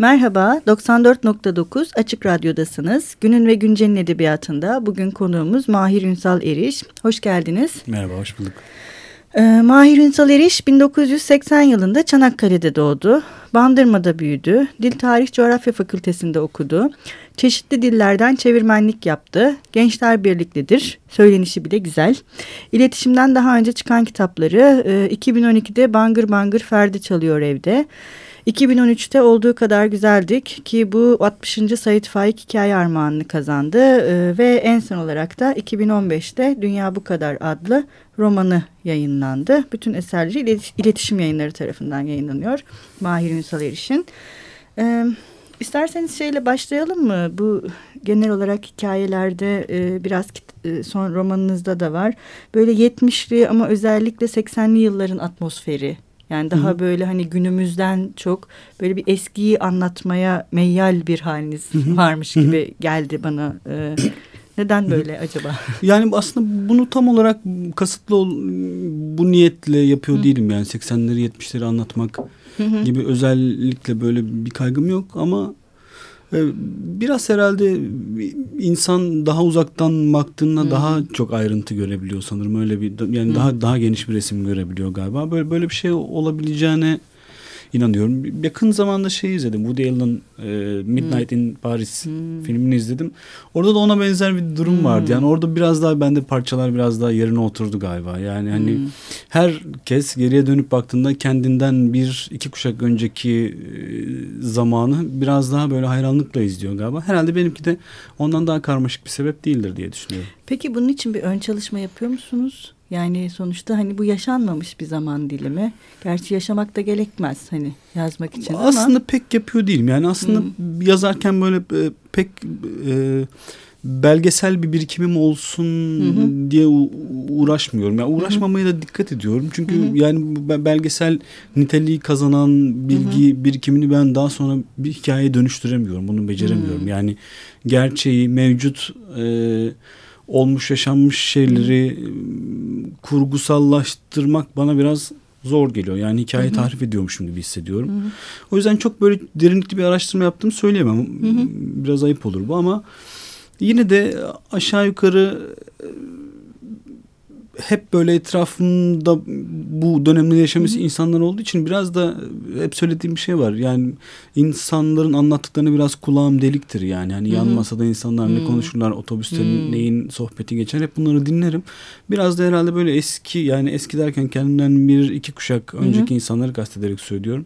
Merhaba, 94.9 Açık Radyo'dasınız. Günün ve Güncel'in edebiyatında bugün konuğumuz Mahir Ünsal Eriş. Hoş geldiniz. Merhaba, hoş bulduk. Ee, Mahir Ünsal Eriş 1980 yılında Çanakkale'de doğdu. Bandırma'da büyüdü. Dil Tarih Coğrafya Fakültesinde okudu. Çeşitli dillerden çevirmenlik yaptı. Gençler Birliklidir. Söylenişi bile güzel. İletişimden daha önce çıkan kitapları e, 2012'de Bangır Bangır Ferdi Çalıyor Evde. 2013'te olduğu kadar güzeldik ki bu 60. Sait Faik Hikaye Armağanını kazandı ee, ve en son olarak da 2015'te Dünya Bu Kadar adlı romanı yayınlandı. Bütün eserleri iletişim yayınları tarafından yayınlanıyor Mahir Ünsal Eriş'in. Ee, isterseniz şeyle başlayalım mı? Bu genel olarak hikayelerde e, biraz e, son romanınızda da var. Böyle 70'li ama özellikle 80'li yılların atmosferi yani daha Hı -hı. böyle hani günümüzden çok böyle bir eskiyi anlatmaya meyyal bir haliniz Hı -hı. varmış Hı -hı. gibi geldi bana. Ee, neden böyle acaba? Yani aslında bunu tam olarak kasıtlı ol, bu niyetle yapıyor Hı. değilim yani 80'leri 70'leri anlatmak Hı -hı. gibi özellikle böyle bir kaygım yok ama Biraz herhalde insan daha uzaktan baktığında hmm. daha çok ayrıntı görebiliyor sanırım öyle bir yani hmm. daha daha geniş bir resim görebiliyor galiba böyle böyle bir şey olabileceğine inanıyorum. Yakın zamanda şey izledim. Woody Allen'ın e, Midnight hmm. in Paris hmm. filmini izledim. Orada da ona benzer bir durum hmm. vardı. Yani orada biraz daha bende parçalar biraz daha yerine oturdu galiba. Yani hani hmm. herkes geriye dönüp baktığında kendinden bir iki kuşak önceki e, zamanı biraz daha böyle hayranlıkla izliyor galiba. Herhalde benimki de ondan daha karmaşık bir sebep değildir diye düşünüyorum. Peki bunun için bir ön çalışma yapıyor musunuz? Yani sonuçta hani bu yaşanmamış bir zaman dilimi. Gerçi yaşamak da gerekmez hani yazmak için aslında ama. Aslında pek yapıyor değilim. Yani aslında hmm. yazarken böyle e, pek e, belgesel bir birikimim olsun hı diye uğraşmıyorum. Yani uğraşmamaya da dikkat ediyorum. Çünkü hı yani belgesel niteliği kazanan bilgi hı birikimini ben daha sonra bir hikayeye dönüştüremiyorum. Bunu beceremiyorum. hı Yani gerçeği mevcut e, olmuş yaşanmış şeyleri Hı. Kurgusallaştırmak bana biraz zor geliyor. Yani hikaye Hı-hı. tarif ediyormuşum gibi hissediyorum. Hı-hı. O yüzden çok böyle derinlikli bir araştırma yaptığımı söyleyemem. Hı-hı. Biraz ayıp olur bu ama yine de aşağı yukarı hep böyle etrafımda bu dönemde yaşamış insanlar olduğu için biraz da hep söylediğim bir şey var. Yani insanların anlattıklarını biraz kulağım deliktir yani. Hani yan masada insanlar Hı-hı. ne konuşurlar, otobüste neyin sohbeti geçer hep bunları dinlerim. Biraz da herhalde böyle eski yani eski derken kendimden bir iki kuşak önceki Hı-hı. insanları kastederek söylüyorum.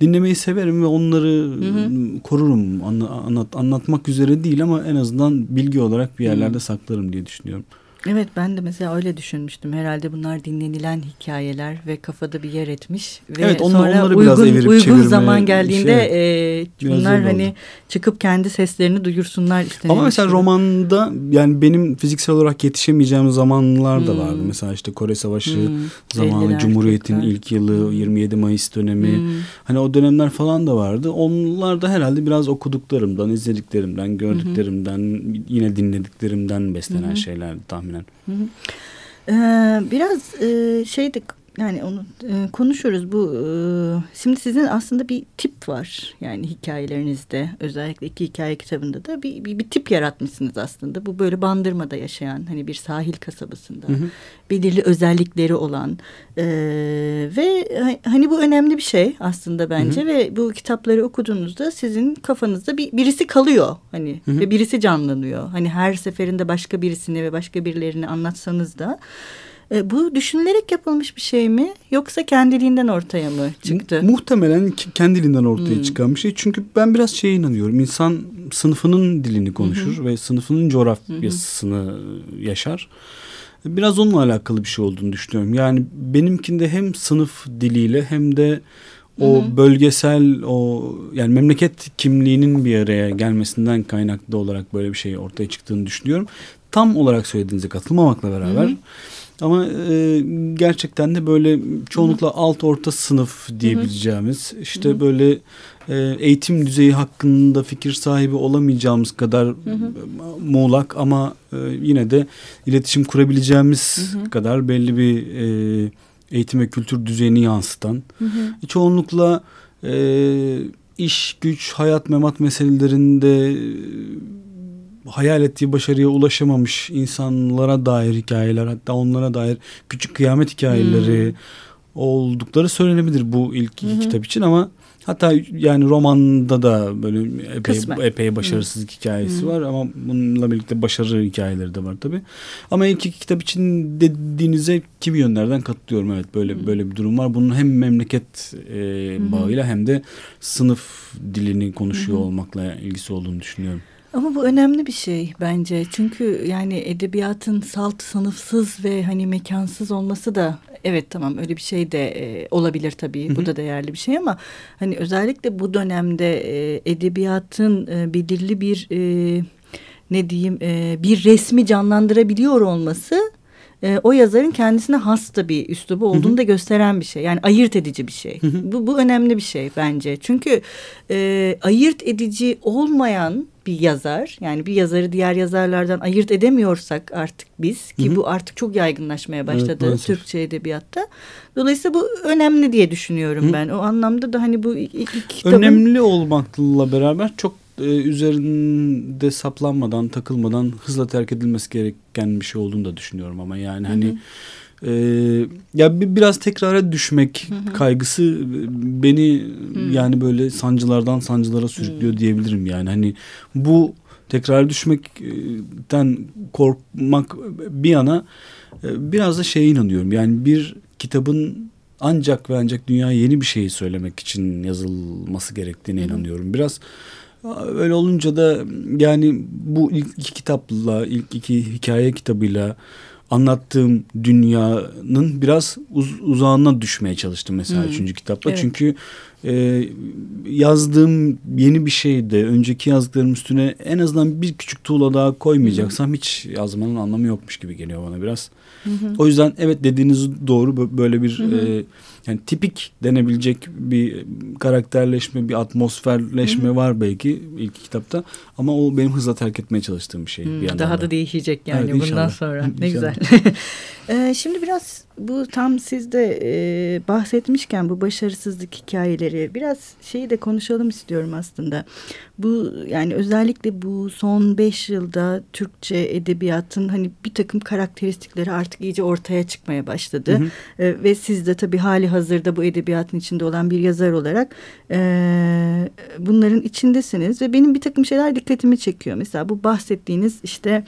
Dinlemeyi severim ve onları Hı-hı. korurum. Anlat, anlatmak üzere değil ama en azından bilgi olarak bir yerlerde Hı-hı. saklarım diye düşünüyorum. Evet ben de mesela öyle düşünmüştüm. Herhalde bunlar dinlenilen hikayeler ve kafada bir yer etmiş. Ve evet onları, sonra onları uygun, biraz uygun zaman geldiğinde şey, e, bunlar hani oldu. çıkıp kendi seslerini duyursunlar. Ama mesela romanda yani benim fiziksel olarak yetişemeyeceğim zamanlar da hmm. vardı. Mesela işte Kore Savaşı hmm. zamanı, Cumhuriyet'in ilk yılı, 27 Mayıs dönemi. Hmm. Hani o dönemler falan da vardı. Onlar da herhalde biraz okuduklarımdan, izlediklerimden, gördüklerimden, hmm. yine dinlediklerimden beslenen hmm. şeyler tahmin tahminen. Hı hı. Ee, biraz e, şeydik yani onu e, konuşuruz bu e, şimdi sizin aslında bir tip var yani hikayelerinizde özellikle iki hikaye kitabında da bir, bir, bir tip yaratmışsınız aslında bu böyle bandırmada yaşayan hani bir sahil kasabasında hı hı. belirli özellikleri olan e, ve hani bu önemli bir şey aslında bence hı hı. ve bu kitapları okuduğunuzda sizin kafanızda bir birisi kalıyor hani hı hı. ve birisi canlanıyor hani her seferinde başka birisini ve başka birilerini anlatsanız da e, bu düşünülerek yapılmış bir şey mi yoksa kendiliğinden ortaya mı çıktı? Muhtemelen kendiliğinden ortaya hmm. çıkan bir şey. Çünkü ben biraz şeye inanıyorum. İnsan sınıfının dilini konuşur hı ve sınıfının coğrafyasını hı yaşar. Biraz onunla alakalı bir şey olduğunu düşünüyorum. Yani benimkinde hem sınıf diliyle hem de o Hı-hı. bölgesel o yani memleket kimliğinin bir araya gelmesinden kaynaklı olarak böyle bir şey ortaya çıktığını düşünüyorum. Tam olarak söylediğinize katılmamakla beraber Hı-hı. Ama e, gerçekten de böyle çoğunlukla Hı-hı. alt orta sınıf diyebileceğimiz Hı-hı. işte Hı-hı. böyle e, eğitim düzeyi hakkında fikir sahibi olamayacağımız kadar Hı-hı. muğlak ama e, yine de iletişim kurabileceğimiz Hı-hı. kadar belli bir e, eğitim ve kültür düzeyini yansıtan Hı-hı. çoğunlukla e, iş, güç, hayat, memat meselelerinde hayal ettiği başarıya ulaşamamış insanlara dair hikayeler hatta onlara dair küçük kıyamet hikayeleri hmm. oldukları söylenebilir bu ilk hmm. kitap için ama hatta yani romanda da böyle epey, epey başarısızlık hmm. hikayesi hmm. var ama bununla birlikte başarı hikayeleri de var tabi. Ama ilk iki kitap için dediğinize kimi yönlerden katılıyorum evet böyle hmm. böyle bir durum var. Bunun hem memleket e, bağıyla hem de sınıf dilini konuşuyor hmm. olmakla ilgisi olduğunu düşünüyorum. Ama bu önemli bir şey bence. Çünkü yani edebiyatın salt sınıfsız ve hani mekansız olması da evet tamam öyle bir şey de e, olabilir tabii. Hı hı. Bu da değerli bir şey ama hani özellikle bu dönemde e, edebiyatın e, belirli bir e, ne diyeyim e, bir resmi canlandırabiliyor olması e, o yazarın kendisine has da bir üslubu olduğunu da gösteren bir şey. Yani ayırt edici bir şey. Bu, bu önemli bir şey bence. Çünkü e, ayırt edici olmayan bir yazar yani bir yazarı diğer yazarlardan ayırt edemiyorsak artık biz ki Hı -hı. bu artık çok yaygınlaşmaya başladı evet, Türkçe edebiyatta. Dolayısıyla bu önemli diye düşünüyorum Hı -hı. ben. O anlamda da hani bu iki kitabın... Önemli olmakla beraber çok e, üzerinde saplanmadan, takılmadan hızla terk edilmesi gereken bir şey olduğunu da düşünüyorum ama yani hani hı hı. E, ya bir, biraz tekrara düşmek hı hı. kaygısı beni hı. yani böyle sancılardan sancılara sürüklüyor hı. diyebilirim yani hani bu tekrar düşmekten korkmak bir yana e, biraz da şeye inanıyorum yani bir kitabın ancak ve ancak dünyaya yeni bir şeyi söylemek için yazılması gerektiğine hı hı. inanıyorum. Biraz Öyle olunca da yani bu ilk iki kitapla, ilk iki hikaye kitabıyla anlattığım dünyanın biraz uz uzağına düşmeye çalıştım mesela hmm. üçüncü kitapla. Evet. Çünkü e, yazdığım yeni bir şeyde önceki yazdıklarım üstüne en azından bir küçük tuğla daha koymayacaksam hmm. hiç yazmanın anlamı yokmuş gibi geliyor bana biraz. Hmm. O yüzden evet dediğiniz doğru böyle bir hmm. e, yani tipik denebilecek bir karakterleşme, bir atmosferleşme Hı-hı. var belki ilk kitapta ama o benim hızla terk etmeye çalıştığım bir şey. Hmm, bir daha da değişecek yani evet, bundan sonra. Ne güzel. ee, şimdi biraz bu tam siz de e, bahsetmişken bu başarısızlık hikayeleri biraz şeyi de konuşalım istiyorum aslında. Bu yani özellikle bu son beş yılda Türkçe edebiyatın hani bir takım karakteristikleri artık iyice ortaya çıkmaya başladı. Hı hı. E, ve siz de tabii hali hazırda bu edebiyatın içinde olan bir yazar olarak e, bunların içindesiniz. Ve benim bir takım şeyler dikkatimi çekiyor. Mesela bu bahsettiğiniz işte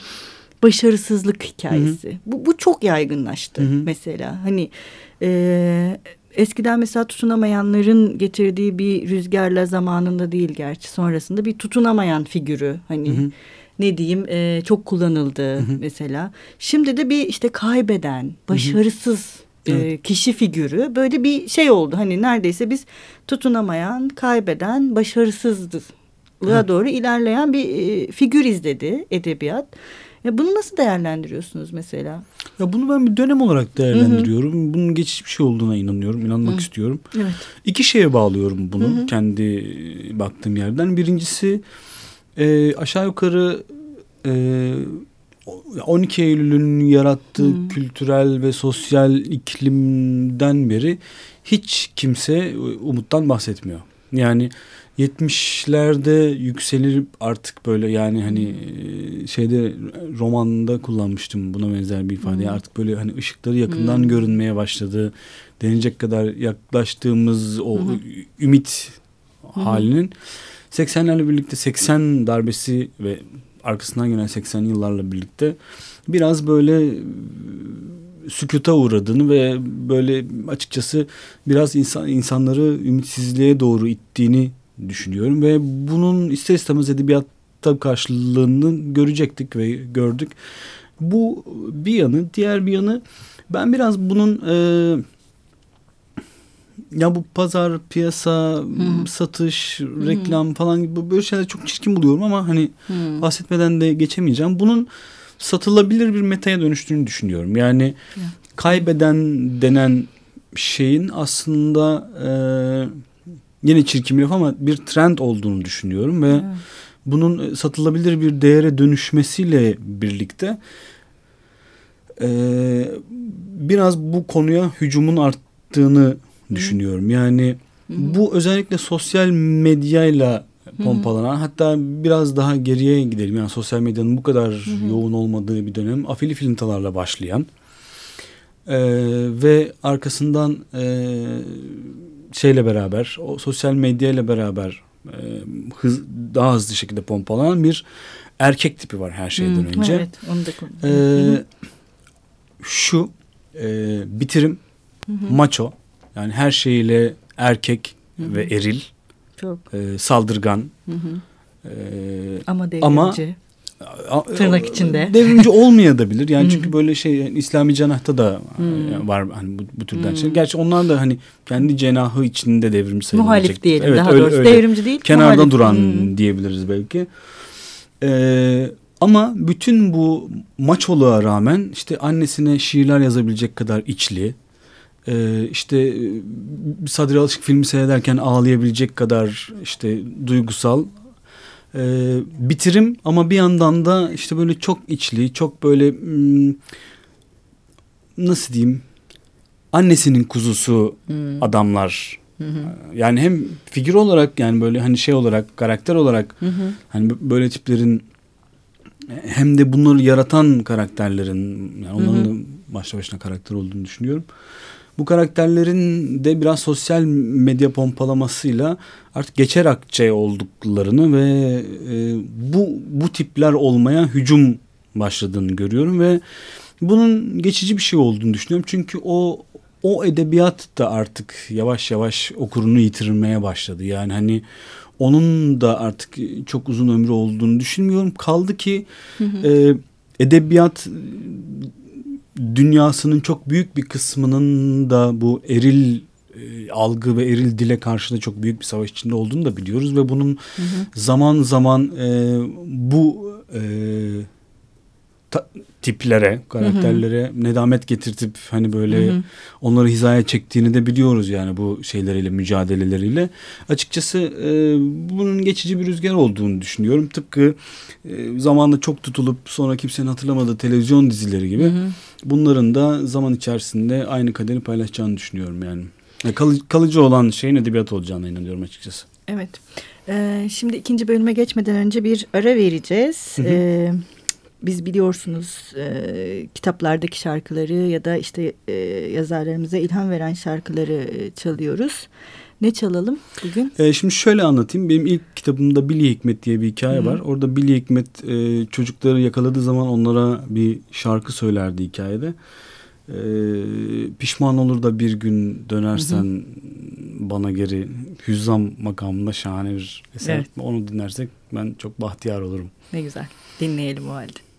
başarısızlık hikayesi. Hı hı. Bu, bu çok yaygınlaştı hı hı. mesela. Hani e, eskiden mesela tutunamayanların getirdiği bir rüzgarla zamanında değil gerçi sonrasında bir tutunamayan figürü hani hı hı. ne diyeyim e, çok kullanıldı hı hı. mesela. Şimdi de bir işte kaybeden, başarısız hı hı. E, kişi figürü böyle bir şey oldu. Hani neredeyse biz tutunamayan, kaybeden, başarısızlığa evet. doğru ilerleyen bir figür izledi edebiyat. Ya bunu nasıl değerlendiriyorsunuz mesela? Ya bunu ben bir dönem olarak değerlendiriyorum. Hı hı. Bunun geçici bir şey olduğuna inanıyorum, inanmak hı. istiyorum. Evet. İki şeye bağlıyorum bunu hı hı. kendi baktığım yerden. Birincisi e, aşağı yukarı e, 12 Eylül'ün yarattığı hı. kültürel ve sosyal iklimden beri hiç kimse umuttan bahsetmiyor. Yani 70'lerde yükselir artık böyle yani hani e, şeyde romanda kullanmıştım buna benzer bir ifade. Hmm. Artık böyle hani ışıkları yakından hmm. görünmeye başladı. Denecek kadar yaklaştığımız o hmm. ümit hmm. halinin 80'lerle birlikte 80 darbesi ve arkasından gelen 80 yıllarla birlikte biraz böyle e, sükuta uğradığını ve böyle açıkçası biraz insan insanları ümitsizliğe doğru ittiğini düşünüyorum ve bunun ister istemez edebiyatta karşılığını görecektik ve gördük. Bu bir yanı, diğer bir yanı ben biraz bunun e, ya bu pazar, piyasa, hmm. satış, reklam hmm. falan gibi böyle şeyler çok çirkin buluyorum ama hani hmm. bahsetmeden de geçemeyeceğim. Bunun satılabilir bir metaya dönüştüğünü düşünüyorum. Yani hmm. kaybeden denen şeyin aslında e, yine çirkin bir laf ama bir trend olduğunu düşünüyorum ve evet. bunun satılabilir bir değere dönüşmesiyle birlikte e, biraz bu konuya hücumun arttığını düşünüyorum. Yani Bu özellikle sosyal medyayla pompalanan hatta biraz daha geriye gidelim. Yani sosyal medyanın bu kadar Hı-hı. yoğun olmadığı bir dönem afili filintalarla başlayan e, ve arkasından e, şeyle beraber o sosyal medyayla beraber e, hız, daha hızlı şekilde pompalanan bir erkek tipi var her şeyden hmm, önce. Evet, onu da ee, Şu e, bitirim, hı hı. maço yani her şeyiyle erkek hı hı. ve eril, çok e, saldırgan. Hı hı. E, ama devrimci. Ama tırnak içinde. Devrimci olmayabilir. Yani çünkü böyle şey yani İslami cenahta da hmm. var hani bu, bu türden hmm. şey. Gerçi onlar da hani kendi cenahı içinde devrimci sayılabilecek. Muhalif diyelim evet, daha öyle, doğrusu. Öyle. Devrimci değil. Kenarda muhalif. duran hmm. diyebiliriz belki. Ee, ama bütün bu maçoluğa rağmen işte annesine şiirler yazabilecek kadar içli, e, işte Sadri Alışık filmi seyrederken ağlayabilecek kadar işte duygusal e, bitirim ama bir yandan da işte böyle çok içli, çok böyle hmm, nasıl diyeyim annesinin kuzusu hmm. adamlar. Hı hı. Yani hem figür olarak yani böyle hani şey olarak karakter olarak hı hı. hani böyle tiplerin hem de bunları yaratan karakterlerin yani onların hı hı. da başlı başına karakter olduğunu düşünüyorum. Bu karakterlerin de biraz sosyal medya pompalamasıyla artık geçer akçe olduklarını ve e, bu bu tipler olmaya hücum başladığını görüyorum ve bunun geçici bir şey olduğunu düşünüyorum. Çünkü o o edebiyat da artık yavaş yavaş okurunu yitirmeye başladı. Yani hani onun da artık çok uzun ömrü olduğunu düşünmüyorum. Kaldı ki hı hı. E, edebiyat dünyasının çok büyük bir kısmının da bu eril e, algı ve eril dile karşı da çok büyük bir savaş içinde olduğunu da biliyoruz ve bunun hı hı. zaman zaman e, bu e, ta, tiplere, karakterlere hı hı. nedamet getirtip hani böyle hı hı. onları hizaya çektiğini de biliyoruz yani bu şeyleriyle, mücadeleleriyle. Açıkçası e, bunun geçici bir rüzgar olduğunu düşünüyorum. Tıpkı e, zamanında çok tutulup sonra kimsenin hatırlamadığı televizyon dizileri gibi. Hı hı. Bunların da zaman içerisinde aynı kaderi paylaşacağını düşünüyorum yani. Kalıcı, kalıcı olan şeyin edebiyat olacağına inanıyorum açıkçası. Evet. Ee, şimdi ikinci bölüme geçmeden önce bir ara vereceğiz. Hı hı. Ee, biz biliyorsunuz e, kitaplardaki şarkıları ya da işte e, yazarlarımıza ilham veren şarkıları e, çalıyoruz. Ne çalalım bugün? E, şimdi şöyle anlatayım. Benim ilk kitabımda Billy Hikmet diye bir hikaye Hı -hı. var. Orada Billy Hikmet e, çocukları yakaladığı zaman onlara bir şarkı söylerdi hikayede. E, pişman olur da bir gün dönersen Hı -hı. bana geri hüzzam makamında şahane bir eser. Evet. Onu dinlersek ben çok bahtiyar olurum. Ne güzel. Dinleyelim o halde.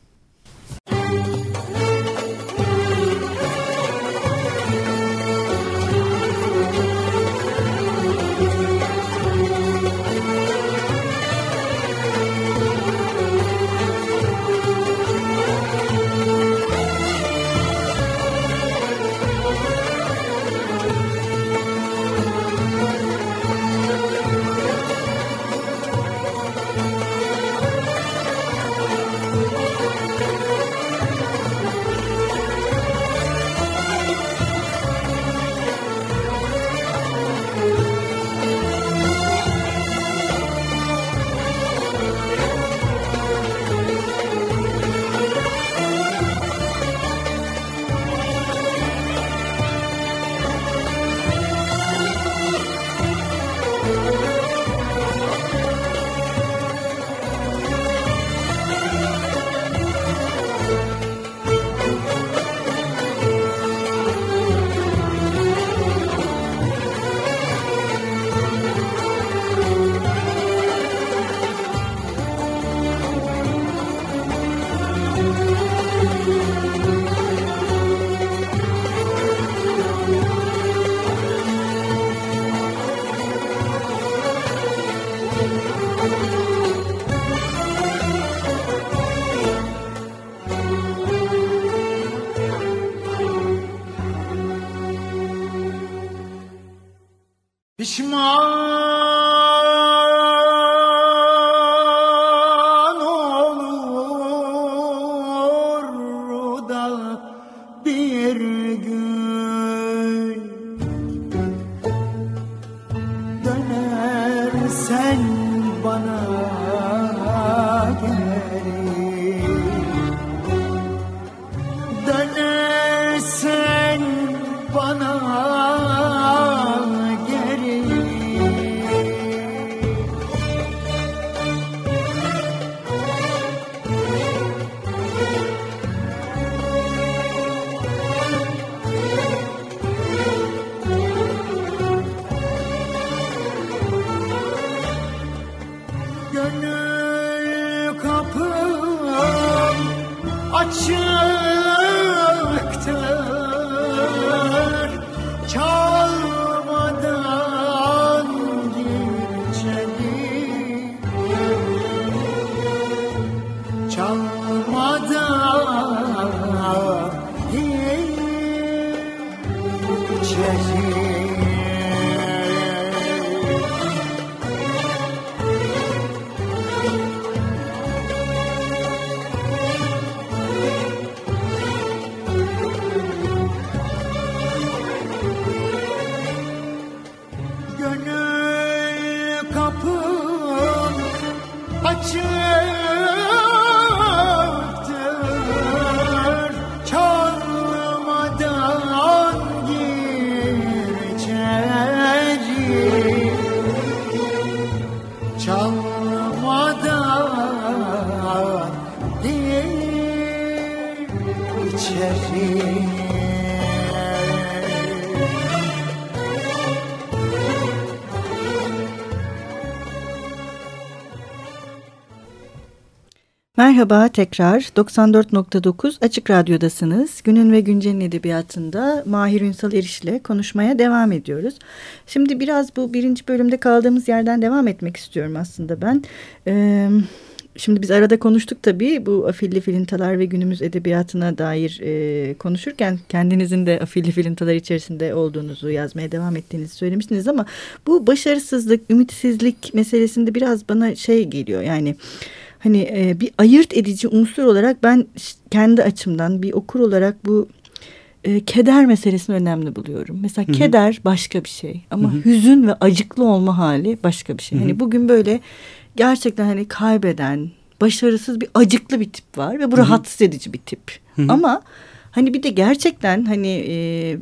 watching. Merhaba tekrar 94.9 Açık Radyo'dasınız. Günün ve Güncel'in edebiyatında Mahir Ünsal Eriş ile konuşmaya devam ediyoruz. Şimdi biraz bu birinci bölümde kaldığımız yerden devam etmek istiyorum aslında ben. Ee, şimdi biz arada konuştuk tabii bu afilli filintalar ve günümüz edebiyatına dair e, konuşurken kendinizin de afilli filintalar içerisinde olduğunuzu yazmaya devam ettiğinizi söylemiştiniz ama bu başarısızlık, ümitsizlik meselesinde biraz bana şey geliyor yani hani e, bir ayırt edici unsur olarak ben kendi açımdan bir okur olarak bu e, keder meselesini önemli buluyorum. Mesela Hı-hı. keder başka bir şey ama Hı-hı. hüzün ve acıklı olma hali başka bir şey. Hı-hı. Hani bugün böyle gerçekten hani kaybeden, başarısız bir acıklı bir tip var ve bu Hı-hı. rahatsız edici bir tip. Hı-hı. Ama hani bir de gerçekten hani e,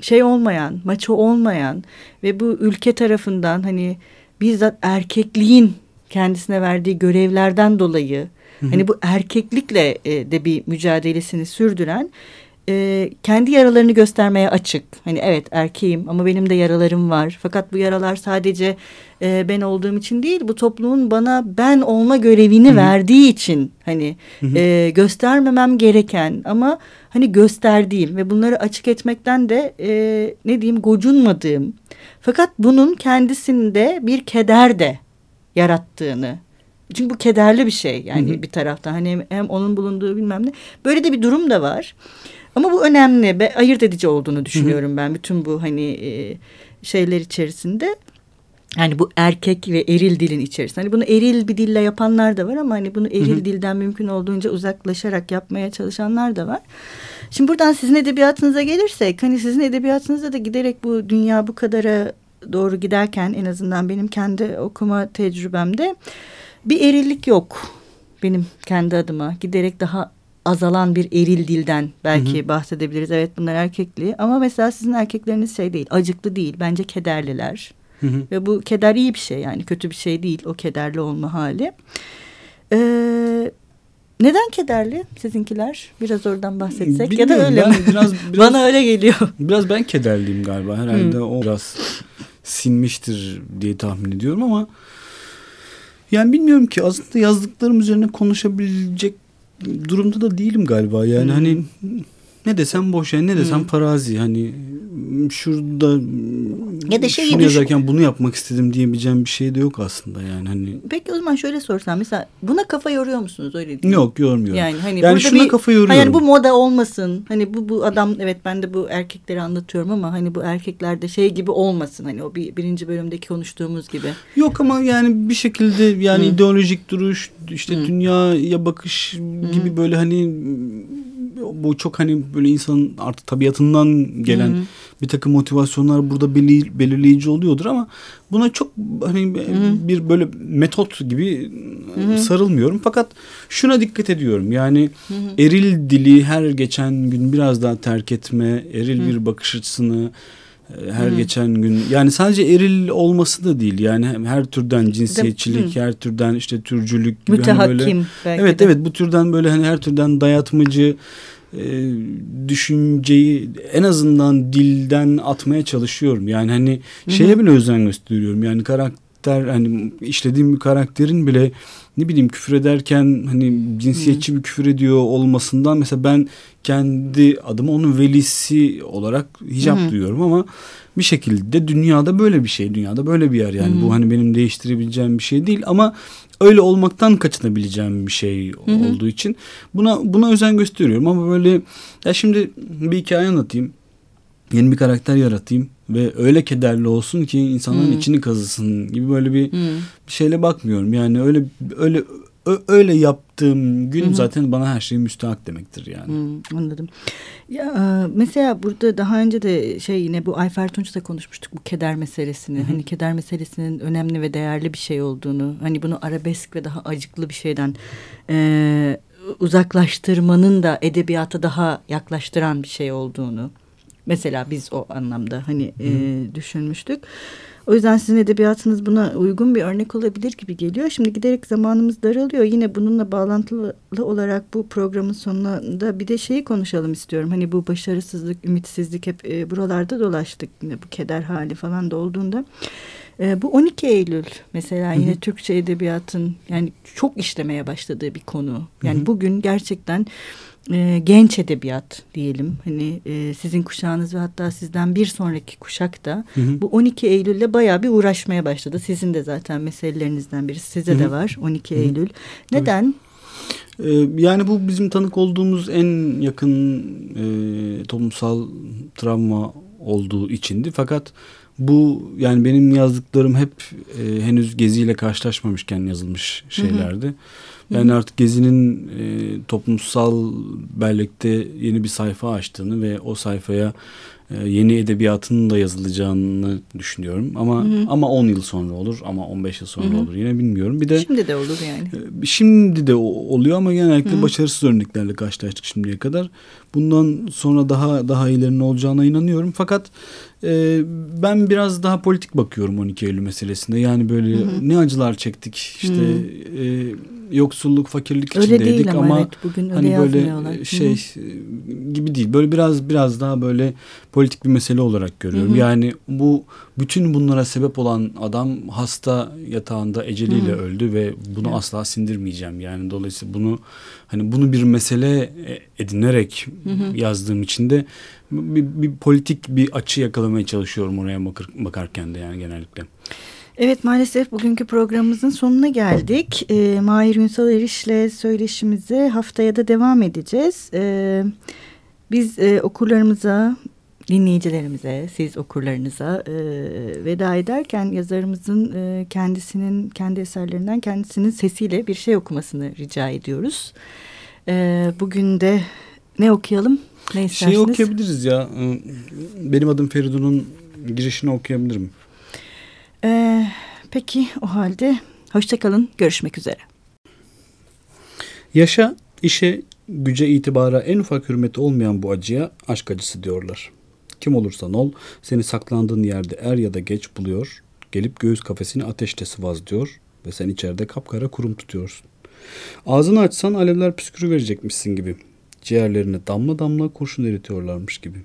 şey olmayan, maço olmayan ve bu ülke tarafından hani bizzat erkekliğin kendisine verdiği görevlerden dolayı hı hı. hani bu erkeklikle e, de bir mücadelesini sürdüren e, kendi yaralarını göstermeye açık. Hani evet erkeğim ama benim de yaralarım var. Fakat bu yaralar sadece e, ben olduğum için değil bu toplumun bana ben olma görevini Hı -hı. verdiği için hani Hı -hı. E, göstermemem gereken ama hani gösterdiğim ve bunları açık etmekten de e, ne diyeyim gocunmadığım. Fakat bunun kendisinde bir keder de yarattığını. Çünkü bu kederli bir şey yani hı hı. bir taraftan hani hem onun bulunduğu bilmem ne. Böyle de bir durum da var. Ama bu önemli ve ayırt edici olduğunu düşünüyorum hı hı. ben bütün bu hani e, şeyler içerisinde. Yani bu erkek ve eril dilin içerisinde. Hani bunu eril bir dille yapanlar da var ama hani bunu eril hı hı. dilden mümkün olduğunca uzaklaşarak yapmaya çalışanlar da var. Şimdi buradan sizin edebiyatınıza gelirsek hani sizin edebiyatınızda da giderek bu dünya bu kadara doğru giderken en azından benim kendi okuma tecrübemde bir erillik yok benim kendi adıma. Giderek daha azalan bir eril dilden belki hı hı. bahsedebiliriz. Evet bunlar erkekli ama mesela sizin erkekleriniz şey değil, acıklı değil. Bence kederliler. Hı hı. Ve bu keder iyi bir şey yani kötü bir şey değil o kederli olma hali. Ee, neden kederli sizinkiler? Biraz oradan bahsetsek Bilmiyorum, ya da öyle mi? Biraz, biraz, Bana öyle geliyor. Biraz ben kederliyim galiba. Herhalde hmm. o biraz sinmiştir diye tahmin ediyorum ama yani bilmiyorum ki aslında yazdıklarım üzerine konuşabilecek durumda da değilim galiba. Yani hmm. hani ne desem boş yani ne desem hmm. parazi hani şurada ya da şey şunu yazarken bunu yapmak istedim diyebileceğim bir şey de yok aslında yani hani. Peki o zaman şöyle sorsam mesela buna kafa yoruyor musunuz öyle değil mi? Yok yormuyorum. Yani hani yani şuna bir, kafa yoruyorum. Hani bu moda olmasın. Hani bu bu adam evet ben de bu erkekleri anlatıyorum ama hani bu erkeklerde şey gibi olmasın. Hani o bir, birinci bölümdeki konuştuğumuz gibi. Yok ama yani bir şekilde yani hmm. ideolojik duruş işte hmm. dünyaya bakış gibi hmm. böyle hani bu çok hani böyle insanın artık tabiatından gelen Hı -hı. bir takım motivasyonlar burada belir, belirleyici oluyordur ama buna çok hani Hı -hı. bir böyle metot gibi Hı -hı. sarılmıyorum. Fakat şuna dikkat ediyorum. Yani Hı -hı. eril dili her geçen gün biraz daha terk etme, eril Hı -hı. bir bakış açısını her Hı. geçen gün yani sadece eril olması da değil yani her türden cinsiyetçilik Hı. her türden işte türcülük gibi hani böyle evet de. evet bu türden böyle hani her türden dayatmacı e, düşünceyi en azından dilden atmaya çalışıyorum. Yani hani Hı-hı. şeye bile özen gösteriyorum. Yani karakter karakter hani işlediğim bir karakterin bile ne bileyim küfür ederken hani cinsiyetçi bir küfür ediyor olmasından mesela ben kendi adıma onun velisi olarak hicap Hı. duyuyorum ama bir şekilde dünyada böyle bir şey dünyada böyle bir yer yani Hı. bu hani benim değiştirebileceğim bir şey değil ama öyle olmaktan kaçınabileceğim bir şey hı. olduğu için buna buna özen gösteriyorum ama böyle ya şimdi bir hikaye anlatayım yeni bir karakter yaratayım ve öyle kederli olsun ki insanların Hı. içini kazısın gibi böyle bir, Hı. bir şeyle bakmıyorum. Yani öyle öyle öyle yaptığım gün Hı hı. zaten bana her şey müstahak demektir yani. Hmm, anladım. Ya e, mesela burada daha önce de şey yine bu Ayfer Tunç'la konuşmuştuk bu keder meselesini. Hı hı. Hani keder meselesinin önemli ve değerli bir şey olduğunu. Hani bunu arabesk ve daha acıklı bir şeyden e, uzaklaştırmanın da edebiyata daha yaklaştıran bir şey olduğunu. Mesela biz o anlamda hani e, düşünmüştük. O yüzden sizin edebiyatınız buna uygun bir örnek olabilir gibi geliyor. Şimdi giderek zamanımız daralıyor. Yine bununla bağlantılı olarak bu programın sonunda bir de şeyi konuşalım istiyorum. Hani bu başarısızlık, ümitsizlik hep e, buralarda dolaştık. Yine bu keder hali falan da olduğunda. E, bu 12 Eylül mesela yine Hı hı. Türkçe edebiyatın yani çok işlemeye başladığı bir konu. Yani Hı hı. bugün gerçekten e, genç edebiyat diyelim. Hani e, sizin kuşağınız ve hatta sizden bir sonraki kuşak da Hı hı. bu 12 Eylül'le bayağı bir uğraşmaya başladı. Sizin de zaten meselelerinizden birisi. Size Hı de hı. var 12 Hı hı. Eylül. Neden? Ee, yani bu bizim tanık olduğumuz en yakın e, toplumsal travma olduğu içindi. Fakat bu yani benim yazdıklarım hep e, henüz geziyle karşılaşmamışken yazılmış şeylerdi. Yani artık Gezi'nin e, toplumsal bellekte yeni bir sayfa açtığını ve o sayfaya yeni edebiyatının da yazılacağını düşünüyorum. Ama Hı hı. ama 10 yıl sonra olur ama 15 yıl sonra Hı hı. olur yine bilmiyorum. Bir de Şimdi de olur yani. ee, Şimdi de oluyor ama genellikle Hı. başarısız örneklerle karşılaştık şimdiye kadar. Bundan sonra daha daha ilerinin olacağına inanıyorum. Fakat e, ben biraz daha politik bakıyorum 12 Eylül meselesinde. Yani böyle Hı hı. ne acılar çektik. İşte Hı. e, yoksulluk, fakirlik Öyle içindeydik ama, ama evet bugün öyle hani böyle e, şey e, gibi değil. Böyle biraz biraz daha böyle politik bir mesele olarak görüyorum. Hı hı. Yani bu bütün bunlara sebep olan adam hasta yatağında eceliyle Hı. öldü ve bunu Evet. asla sindirmeyeceğim. Yani dolayısıyla bunu hani bunu bir mesele e, edinerek Hı hı. yazdığım için de bir, bir politik bir açı yakalamaya çalışıyorum oraya bakır, bakarken de yani genellikle. Evet maalesef bugünkü programımızın sonuna geldik. Ee, Mahir Ünsal Eriş'le söyleşimize haftaya da devam edeceğiz. Ee, biz e, okurlarımıza, dinleyicilerimize, siz okurlarınıza e, veda ederken yazarımızın e, kendisinin, kendi eserlerinden kendisinin sesiyle bir şey okumasını rica ediyoruz. E, bugün de ne okuyalım? Ne istersiniz? Şeyi okuyabiliriz ya. e, Benim adım Feridun'un girişini okuyabilirim. Ee, peki o halde hoşçakalın. Görüşmek üzere. Yaşa, işe, güce, itibara en ufak hürmeti olmayan bu acıya aşk acısı diyorlar. Kim olursan ol, seni saklandığın yerde er ya da geç buluyor, gelip göğüs kafesini ateşte sıvazlıyor ve sen içeride kapkara kurum tutuyorsun. Ağzını açsan alevler püskürü verecekmişsin gibi. Ciğerlerine damla damla kurşun eritiyorlarmış gibi.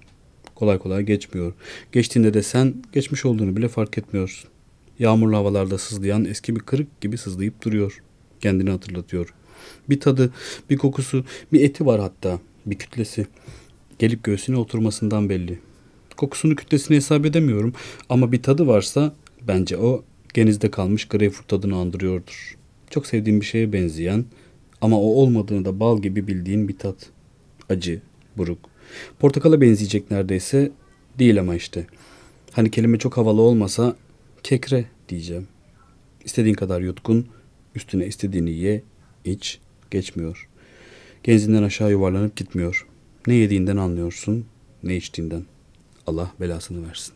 Kolay kolay geçmiyor. Geçtiğinde de sen geçmiş olduğunu bile fark etmiyorsun. Yağmurlu havalarda sızlayan eski bir kırık gibi sızlayıp duruyor. Kendini hatırlatıyor. Bir tadı, bir kokusu, bir eti var hatta. Bir kütlesi. Gelip göğsüne oturmasından belli. Kokusunu kütlesini hesap edemiyorum ama bir tadı varsa bence o genizde kalmış greyfurt tadını andırıyordur. Çok sevdiğim bir şeye benzeyen ama o olmadığını da bal gibi bildiğin bir tat. Acı, buruk. Portakala benzeyecek neredeyse değil ama işte. Hani kelime çok havalı olmasa kekre diyeceğim. İstediğin kadar yutkun, üstüne istediğini ye, iç, geçmiyor. Genzinden aşağı yuvarlanıp gitmiyor. Ne yediğinden anlıyorsun, ne içtiğinden. Allah belasını versin.